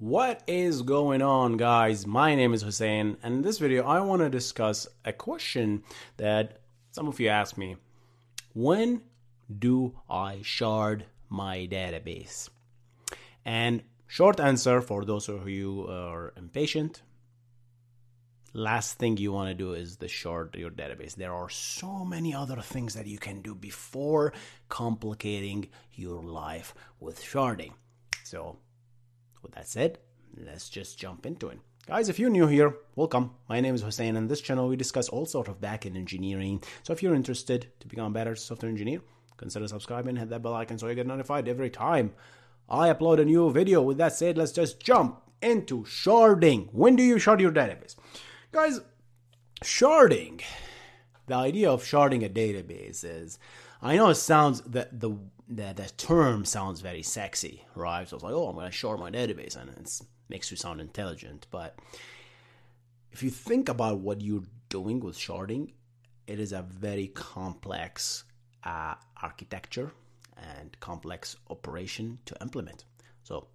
What is going on, guys? My name is Hussein, and in this video, I want to discuss a question that some of you asked me. When do I shard my database? And short answer for those of you are impatient, last thing you want to do is the shard your database. There are so many other things that you can do before complicating your life with sharding. So with that said, let's just jump into it. Guys, if you're new here, welcome. My name is Hussein, and this channel we discuss all sort of backend engineering. So if you're interested to become a better software engineer, consider subscribing, and hit that bell icon so you get notified every time I upload a new video. With that said, let's just jump into sharding. When do you shard your database? Guys, sharding, the idea of sharding a database is, I know it sounds that the the, the term sounds very sexy, right? So it's like, oh, I'm going to shard my database, and it makes you sound intelligent. But if you think about what you're doing with sharding, it is a very complex uh, architecture and complex operation to implement. So,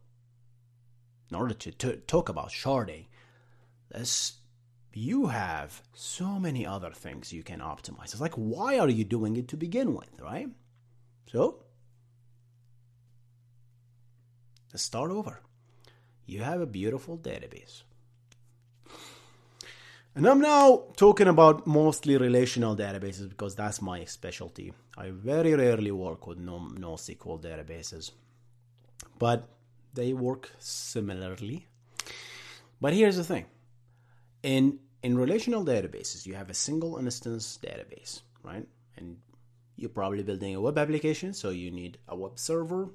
in order to, to talk about sharding, let's you have so many other things you can optimize. It's like, why are you doing it to begin with, right? So, let's start over. You have a beautiful database. And I'm now talking about mostly relational databases because that's my specialty. I very rarely work with no, NoSQL databases, but they work similarly. But here's the thing in in relational databases, you have a single instance database, right? And you're probably building a web application, so you need a web server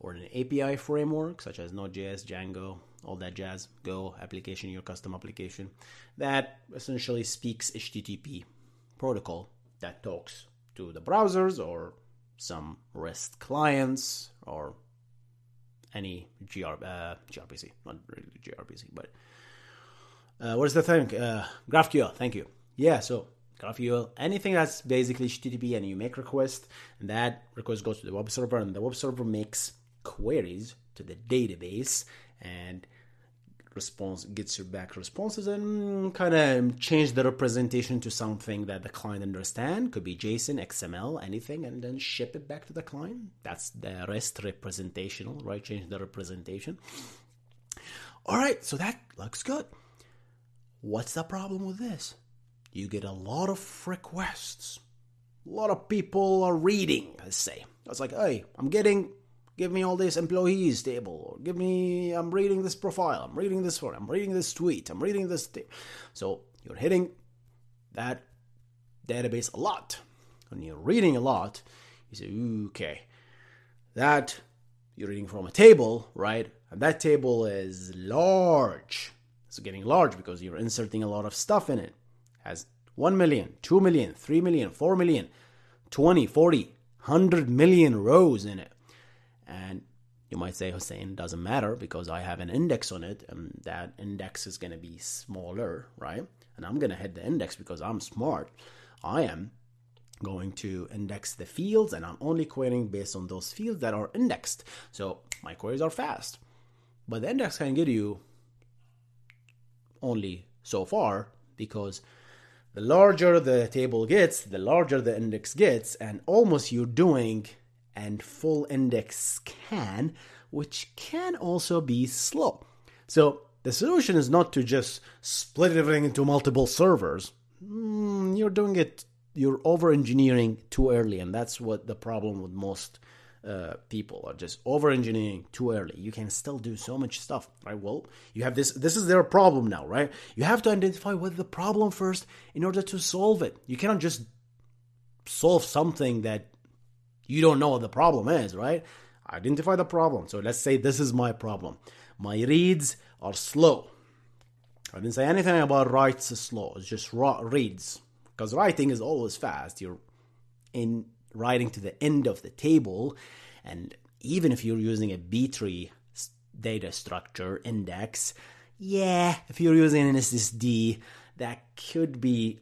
or an API framework such as Node.js, Django, all that jazz, Go application, your custom application that essentially speaks HTTP protocol that talks to the browsers or some REST clients or any GR, uh, gRPC, not really gRPC, but uh, what is the thing? Uh, GraphQL. Thank you. Yeah. So GraphQL, anything that's basically HTTP, and you make request, and that request goes to the web server, and the web server makes queries to the database, and response gets you back responses and kind of change the representation to something that the client understand could be json xml anything and then ship it back to the client that's the rest representational right change the representation all right so that looks good What's the problem with this? You get a lot of requests. A lot of people are reading, let's say. It's like, hey, I'm getting, give me all this employees table, or give me, I'm reading this profile, I'm reading this for, I'm reading this tweet, I'm reading this. Thing. So you're hitting that database a lot. When you're reading a lot, you say, okay, that you're reading from a table, right? And that table is large. It's getting large because you're inserting a lot of stuff in it. has 1 million, 2 million, 3 million, 4 million, 20, 40, 100 million rows in it. And you might say, Hussein, doesn't matter because I have an index on it and that index is going to be smaller, right? And I'm going to hit the index because I'm smart. I am going to index the fields and I'm only querying based on those fields that are indexed. So my queries are fast. But the index can give you only so far because the larger the table gets, the larger the index gets, and almost you're doing and full index scan, which can also be slow. So the solution is not to just split everything into multiple servers. Mm, you're doing it, you're over engineering too early, and that's what the problem with most uh, people are just over engineering too early. You can still do so much stuff, right? Well, you have this. This is their problem now, right? You have to identify what the problem first in order to solve it. You cannot just solve something that you don't know what the problem is, right? Identify the problem. So let's say this is my problem. my reads are slow. I didn't say anything about writes slow. It's just reads because writing is always fast. You're in writing to the end of the table, and even if you're using a B tree data structure index, yeah, if you're using an SSD, that could be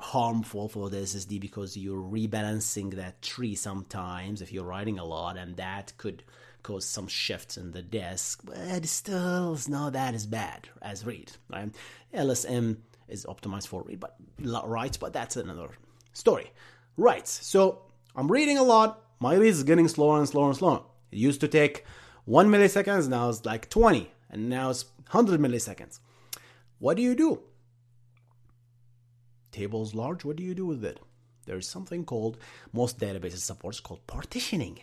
harmful for the SSD because you're rebalancing that tree sometimes if you're writing a lot, and that could cause some shifts in the disk, but still it's not that as bad as read. Right? LSM is optimized for read, but writes, but that's another story. Writes. So I'm reading a lot. My read is getting slower and slower and slower. It used to take one milliseconds, now it's like 20, and now it's 100 milliseconds. What do you do? Tables large, what do you do with it? There's something called, most databases supports called partitioning.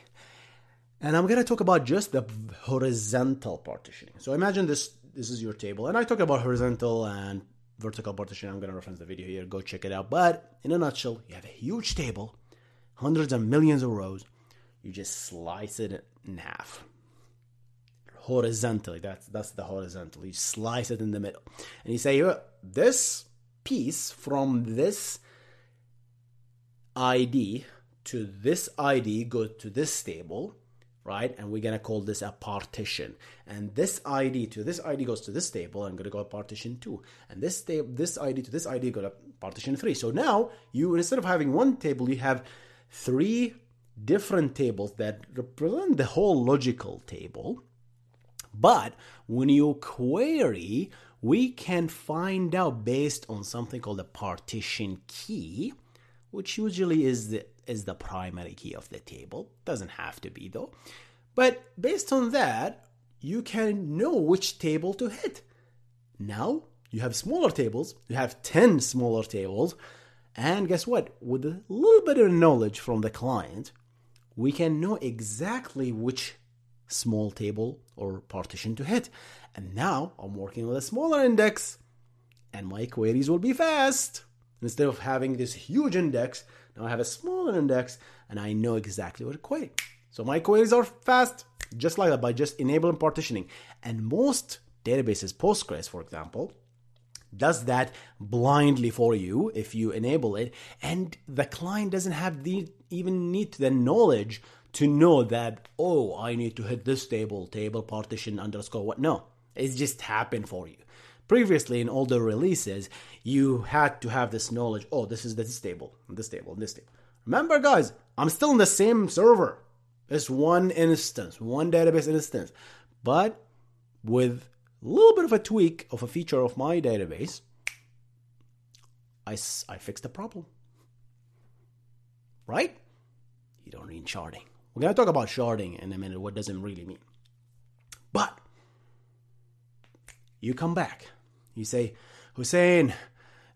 And I'm to talk about just the horizontal partitioning. So imagine this this is your table and I talk about horizontal and vertical partition. I'm going to reference the video here. Go check it out. But in a nutshell, you have a huge table, hundreds and millions of rows. You just slice it in half horizontally. That's that's the horizontal. You slice it in the middle, and you say oh, this piece from this ID to this ID go to this table, right? And we're gonna call this a partition. And this ID to this ID goes to this table. I'm gonna go partition two. And this table, this ID to this ID go to partition three. So now you instead of having one table, you have three different tables that represent the whole logical table but when you query, we can find out based on something called a partition key, which usually is the is the primary key of the table. Doesn't have to be though. But based on that, you can know which table to hit. Now you have smaller tables, you have 10 smaller tables, and guess what? With a little bit of knowledge from the client, we can know exactly which small table or partition to hit. And now I'm working with a smaller index and my queries will be fast. Instead of having this huge index, now I have a smaller index and I know exactly what to query. So my queries are fast, just like that, by just enabling partitioning. And most databases, Postgres, for example, does that blindly for you if you enable it, and the client doesn't have the even need the knowledge to know that, oh, I need to hit this table, table partition underscore what. No, it's just happened for you. Previously, in older releases, you had to have this knowledge. Oh, this is this table, this table, this table. Remember, guys, I'm still in the same server. It's one instance, one database instance, but with a little bit of a tweak of a feature of my database, I, I fixed the problem. Right? You don't need sharding. We're going to talk about sharding in a minute, what does it really mean. But you come back. You say, Hussein,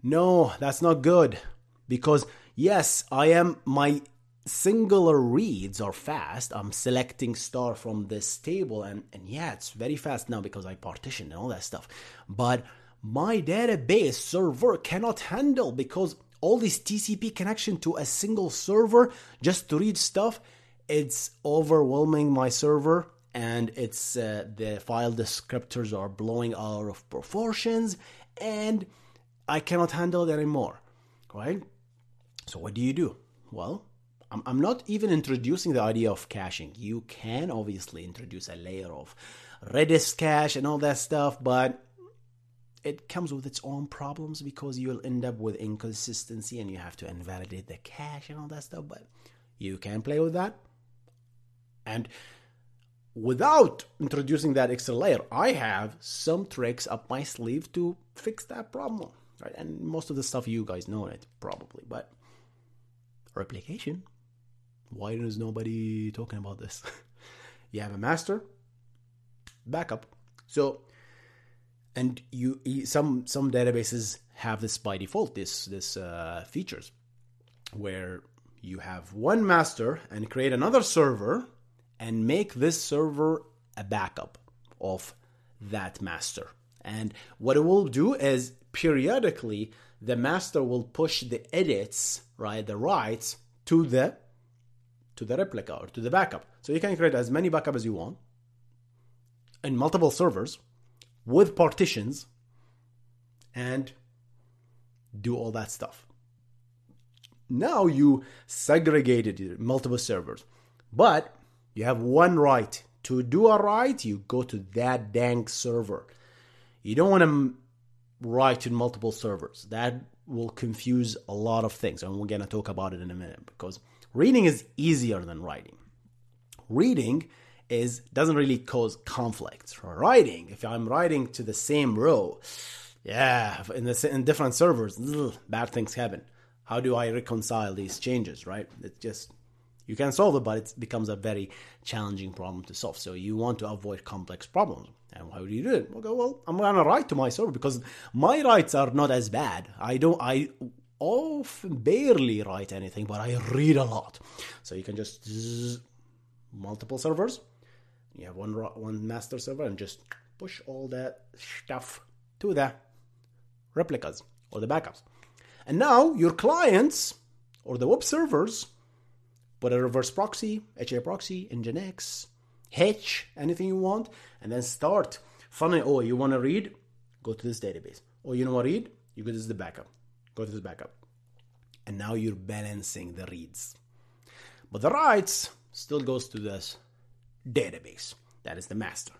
no, that's not good. Because, yes, I am, my singular reads are fast. I'm selecting star from this table, and, and yeah, it's very fast now because I partitioned and all that stuff. But my database server cannot handle because all this TCP connection to a single server just to read stuff it's overwhelming my server and it's uh, the file descriptors are blowing out of proportions and I cannot handle it anymore, right? So what do you do? Well, I'm, I'm not even introducing the idea of caching. You can obviously introduce a layer of Redis cache and all that stuff, but it comes with its own problems because you'll end up with inconsistency and you have to invalidate the cache and all that stuff. But you can play with that. And without introducing that extra layer, I have some tricks up my sleeve to fix that problem. Right? And most of the stuff you guys know it probably, but replication. Why is nobody talking about this? you have a master backup. So and you some some databases have this by default this this uh, features where you have one master and create another server and make this server a backup of that master. And what it will do is periodically the master will push the edits, right, the writes to the to the replica or to the backup. So you can create as many backup as you want. in multiple servers with partitions and do all that stuff. Now you segregated multiple servers, but you have one write. To do a write, you go to that dang server. You don't want to write in multiple servers. That will confuse a lot of things, and we're going to talk about it in a minute because reading is easier than writing. Reading is doesn't really cause conflicts. Writing, if I'm writing to the same row, yeah, in the in different servers, ugh, bad things happen. How do I reconcile these changes? Right? It's just you can solve it, but it becomes a very challenging problem to solve. So you want to avoid complex problems. And how do you do it? Okay, well, I'm gonna write to my server because my writes are not as bad. I don't I often barely write anything, but I read a lot. So you can just zzz, multiple servers. You have one one master server and just push all that stuff to the replicas or the backups. And now your clients or the web servers put a reverse proxy, HA proxy, Nginx, Hitch, anything you want, and then start funny. Oh, you want to read? Go to this database. Oh, you know what read? You go to this the backup. Go to this backup. And now you're balancing the reads. But the writes still goes to this database. That is the master.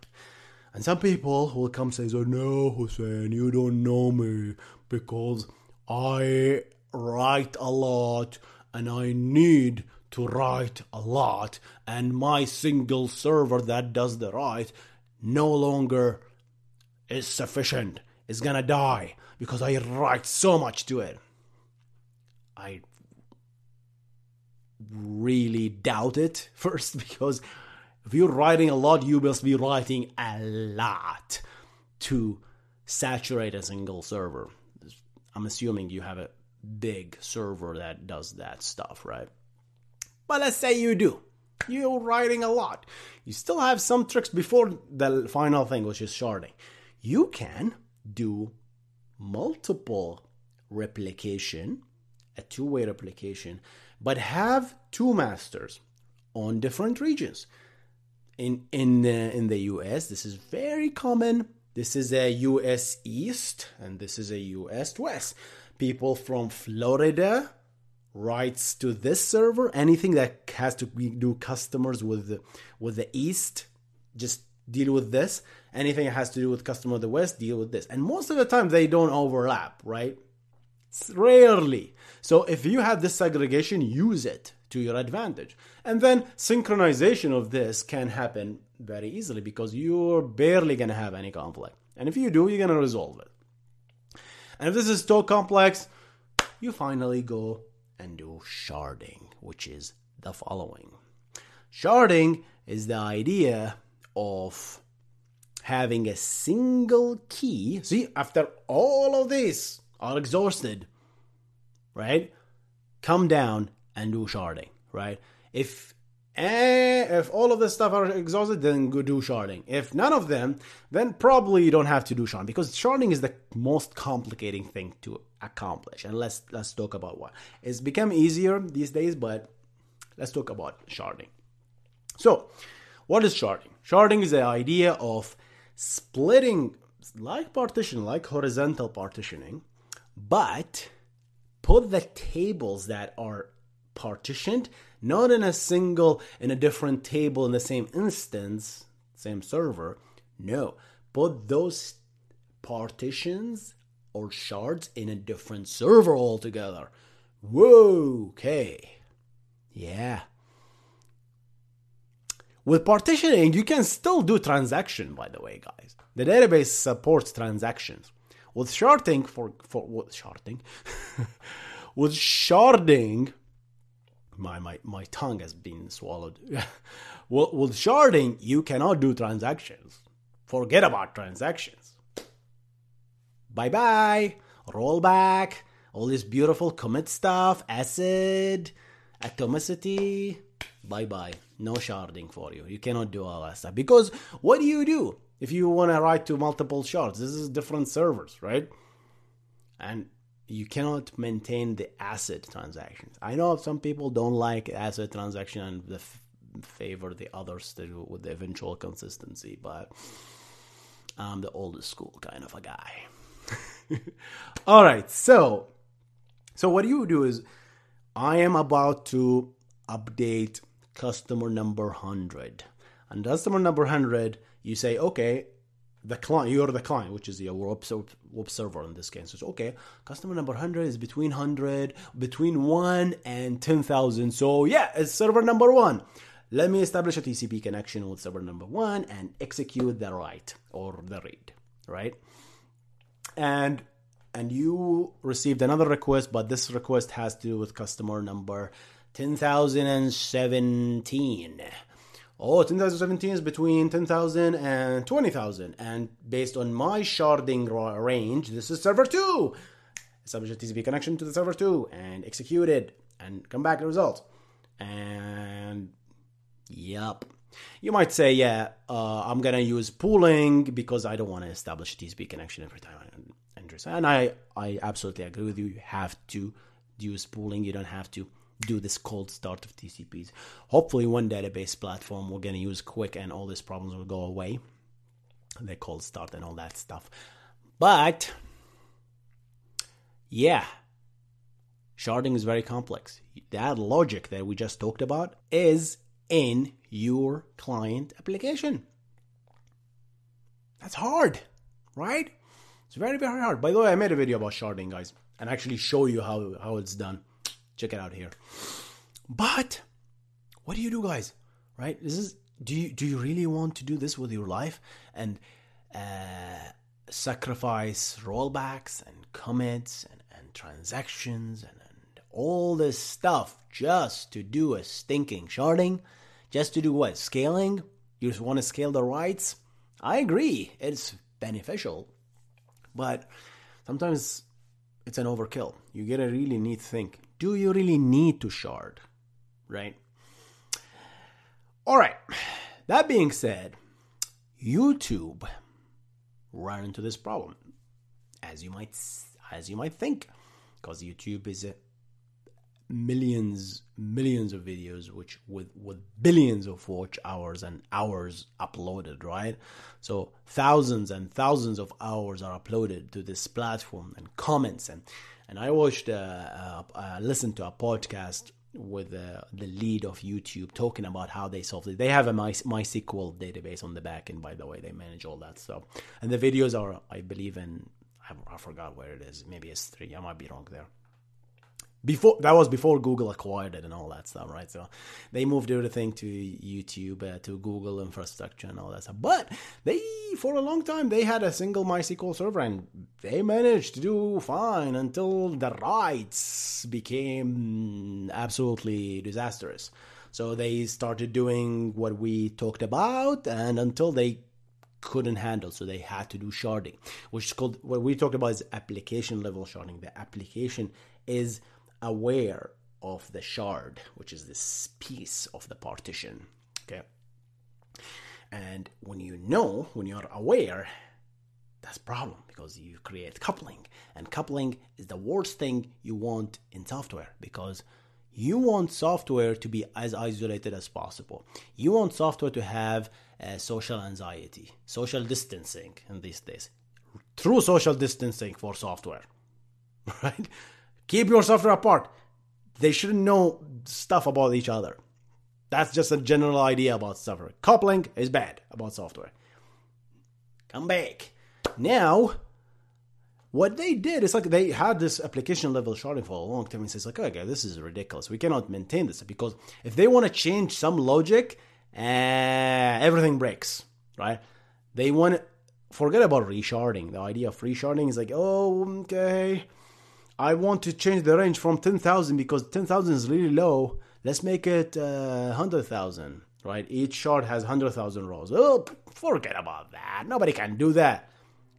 And some people will come say, "Oh no, Hussein, you don't know me because I write a lot and I need to write a lot, and my single server that does the write no longer is sufficient. It's gonna die because I write so much to it." I really doubt it first because if you're writing a lot, you must be writing a lot to saturate a single server. I'm assuming you have a big server that does that stuff, right? But let's say you do. You're writing a lot. You still have some tricks before the final thing, which is sharding. You can do multiple replication, a two way replication, but have two masters on different regions in in in the US. This is very common. This is a US East and this is a US West. People from Florida writes to this server. Anything that has to do customers with the, with the East, just deal with this. Anything that has to do with customer of the West, deal with this. And most of the time they don't overlap, right? Rarely. So if you have this segregation, use it to your advantage. And then synchronization of this can happen very easily because you're barely going to have any conflict. And if you do, you're going to resolve it. And if this is too complex, you finally go and do sharding, which is the following. Sharding is the idea of having a single key. See, after all of this are exhausted, right? Come down and do sharding, right? If eh, if all of this stuff are exhausted, then go do sharding. If none of them, then probably you don't have to do sharding because sharding is the most complicating thing to accomplish. And let's let's talk about what it's become easier these days, but let's talk about sharding. So, what is sharding? Sharding is the idea of splitting like partition, like horizontal partitioning, but put the tables that are partitioned, not in a single, in a different table in the same instance, same server. No, put those partitions or shards in a different server altogether. Whoa, okay. Yeah. With partitioning, you can still do transaction, by the way, guys. The database supports transactions. With sharding, for, for what sharding? with sharding, my, my, my tongue has been swallowed. well, with sharding, you cannot do transactions. Forget about transactions. Bye bye. Rollback. All this beautiful commit stuff. Acid. Atomicity. Bye bye. No sharding for you. You cannot do all that stuff. Because what do you do if you want to write to multiple shards? This is different servers, right? And you cannot maintain the ACID transactions. I know some people don't like ACID transaction and f- favor the others to, with the eventual consistency, but I'm the old school kind of a guy. All right, so so what you do is I am about to update customer number 100. And customer number 100, you say, okay, the client, you're the client, which is your web server in this case. So, okay, customer number 100 is between 100, between 1 and 10,000. So, yeah, it's server number 1. Let me establish a TCP connection with server number 1 and execute the write or the read, right? And and you received another request, but this request has to do with customer number 10,017. Oh, 10,017 is between 10,000 and 20,000. And based on my sharding range, this is server 2. Establish TCP connection to the server 2 and execute it and come back the result. And yep. You might say, yeah, uh, I'm going to use pooling because I don't want to establish a TCP connection every time I enter. And I, I absolutely agree with you. You have to use pooling. You don't have to do this cold start of TCPs. Hopefully, one database platform we're going to use QUIC and all these problems will go away. The cold start and all that stuff. But, yeah, sharding is very complex. That logic that we just talked about is in your client application. That's hard, right? It's very, very hard. By the way, I made a video about sharding, guys, and actually show you how, how it's done. Check it out here. But what do you do, guys? Right? This is do you do you really want to do this with your life and uh, sacrifice rollbacks and commits and, and transactions and, and all this stuff just to do a stinking sharding? Just to do what? Scaling? You just want to scale the writes? I agree. It's beneficial. But sometimes it's an overkill. You get a really neat thing. do you really need to shard? Right? All right. That being said, YouTube ran into this problem, as you might as you might think, because YouTube is a millions millions of videos which with with billions of watch hours and hours uploaded right so thousands and thousands of hours are uploaded to this platform and comments and and I watched, uh, uh, uh, listened to a podcast with uh, the lead of YouTube talking about how they solved it. They have a My, MySQL database on the back end, by the way. They manage all that stuff. And the videos are, I believe, in, I, I forgot where it is. Maybe it's three. I might be wrong there before that was before Google acquired it and all that stuff, right? So they moved everything to YouTube, uh, to Google infrastructure and all that stuff. But they, for a long time, they had a single MySQL server and they managed to do fine until the writes became absolutely disastrous. So they started doing what we talked about, and until they couldn't handle, so they had to do sharding, which is called what we talked about is application level sharding. The application is aware of the shard, which is this piece of the partition. Okay. And when you know, when you're aware, that's problem because you create coupling. And coupling is the worst thing you want in software because you want software to be as isolated as possible. You want software to have uh, social anxiety, social distancing in these days. True social distancing for software, right? Keep your software apart. They shouldn't know stuff about each other. That's just a general idea about software. Coupling is bad about software. Come back. Now, what they did is like they had this application level sharding for a long time and says like, okay, this is ridiculous. We cannot maintain this because if they want to change some logic, uh, everything breaks, right? They want to forget about resharding. The idea of resharding is like, oh, okay, I want to change the range from 10,000 because 10,000 is really low. Let's make it uh, 100,000, right? Each shard has 100,000 rows. Oh, forget about that. Nobody can do that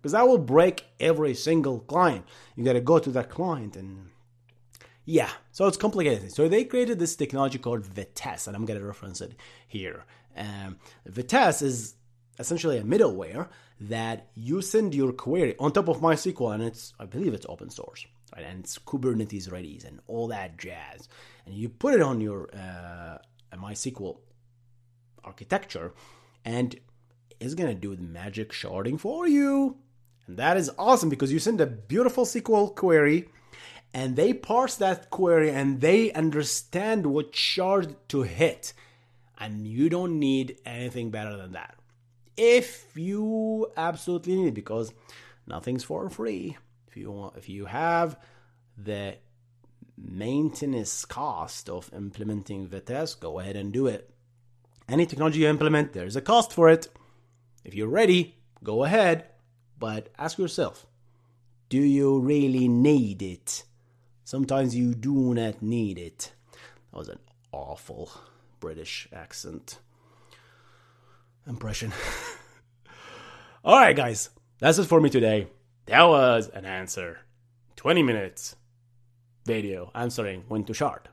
because that will break every single client. You got to go to that client and yeah, so it's complicated. So they created this technology called Vitess, and I'm going to reference it here. Um, Vitess is essentially a middleware that you send your query on top of MySQL, and it's I believe it's open source right? And it's Kubernetes ready and all that jazz. And you put it on your uh, MySQL architecture, and it's going to do the magic sharding for you. And that is awesome because you send a beautiful SQL query and they parse that query and they understand what shard to hit. And you don't need anything better than that. If you absolutely need it, because nothing's for free. If you want, if you have the maintenance cost of implementing Vitess, go ahead and do it. Any technology you implement, there's a cost for it. If you're ready, go ahead, but ask yourself do you really need it? Sometimes you do not need it. That was an awful British accent impression. All right, guys, that's it for me today. That was an answer. 20 minutes video answering when to shard.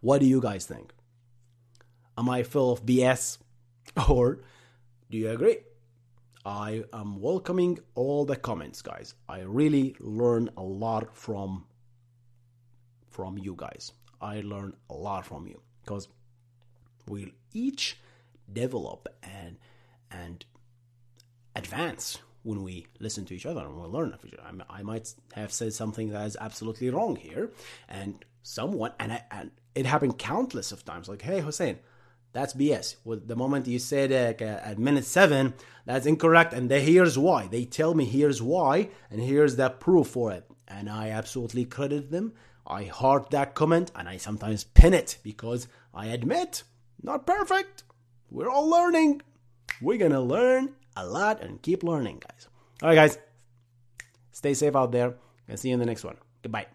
What do you guys think? Am I full of BS? Or do you agree? I am welcoming all the comments, guys. I really learn a lot from from you guys. I learn a lot from you because we each develop and and advance when we listen to each other and we learn of each other. I, I might have said something that is absolutely wrong here, and someone and I, and it happened countless of times. Like, hey, Hussein, that's BS. Well, the moment you said uh, at minute seven, that's incorrect, and they, here's why. They tell me here's why, and here's the proof for it, and I absolutely credit them. I heart that comment, and I sometimes pin it because I admit not perfect. We're all learning. We're gonna learn a lot and keep learning, guys. All right, guys. Stay safe out there, and see you in the next one. Goodbye.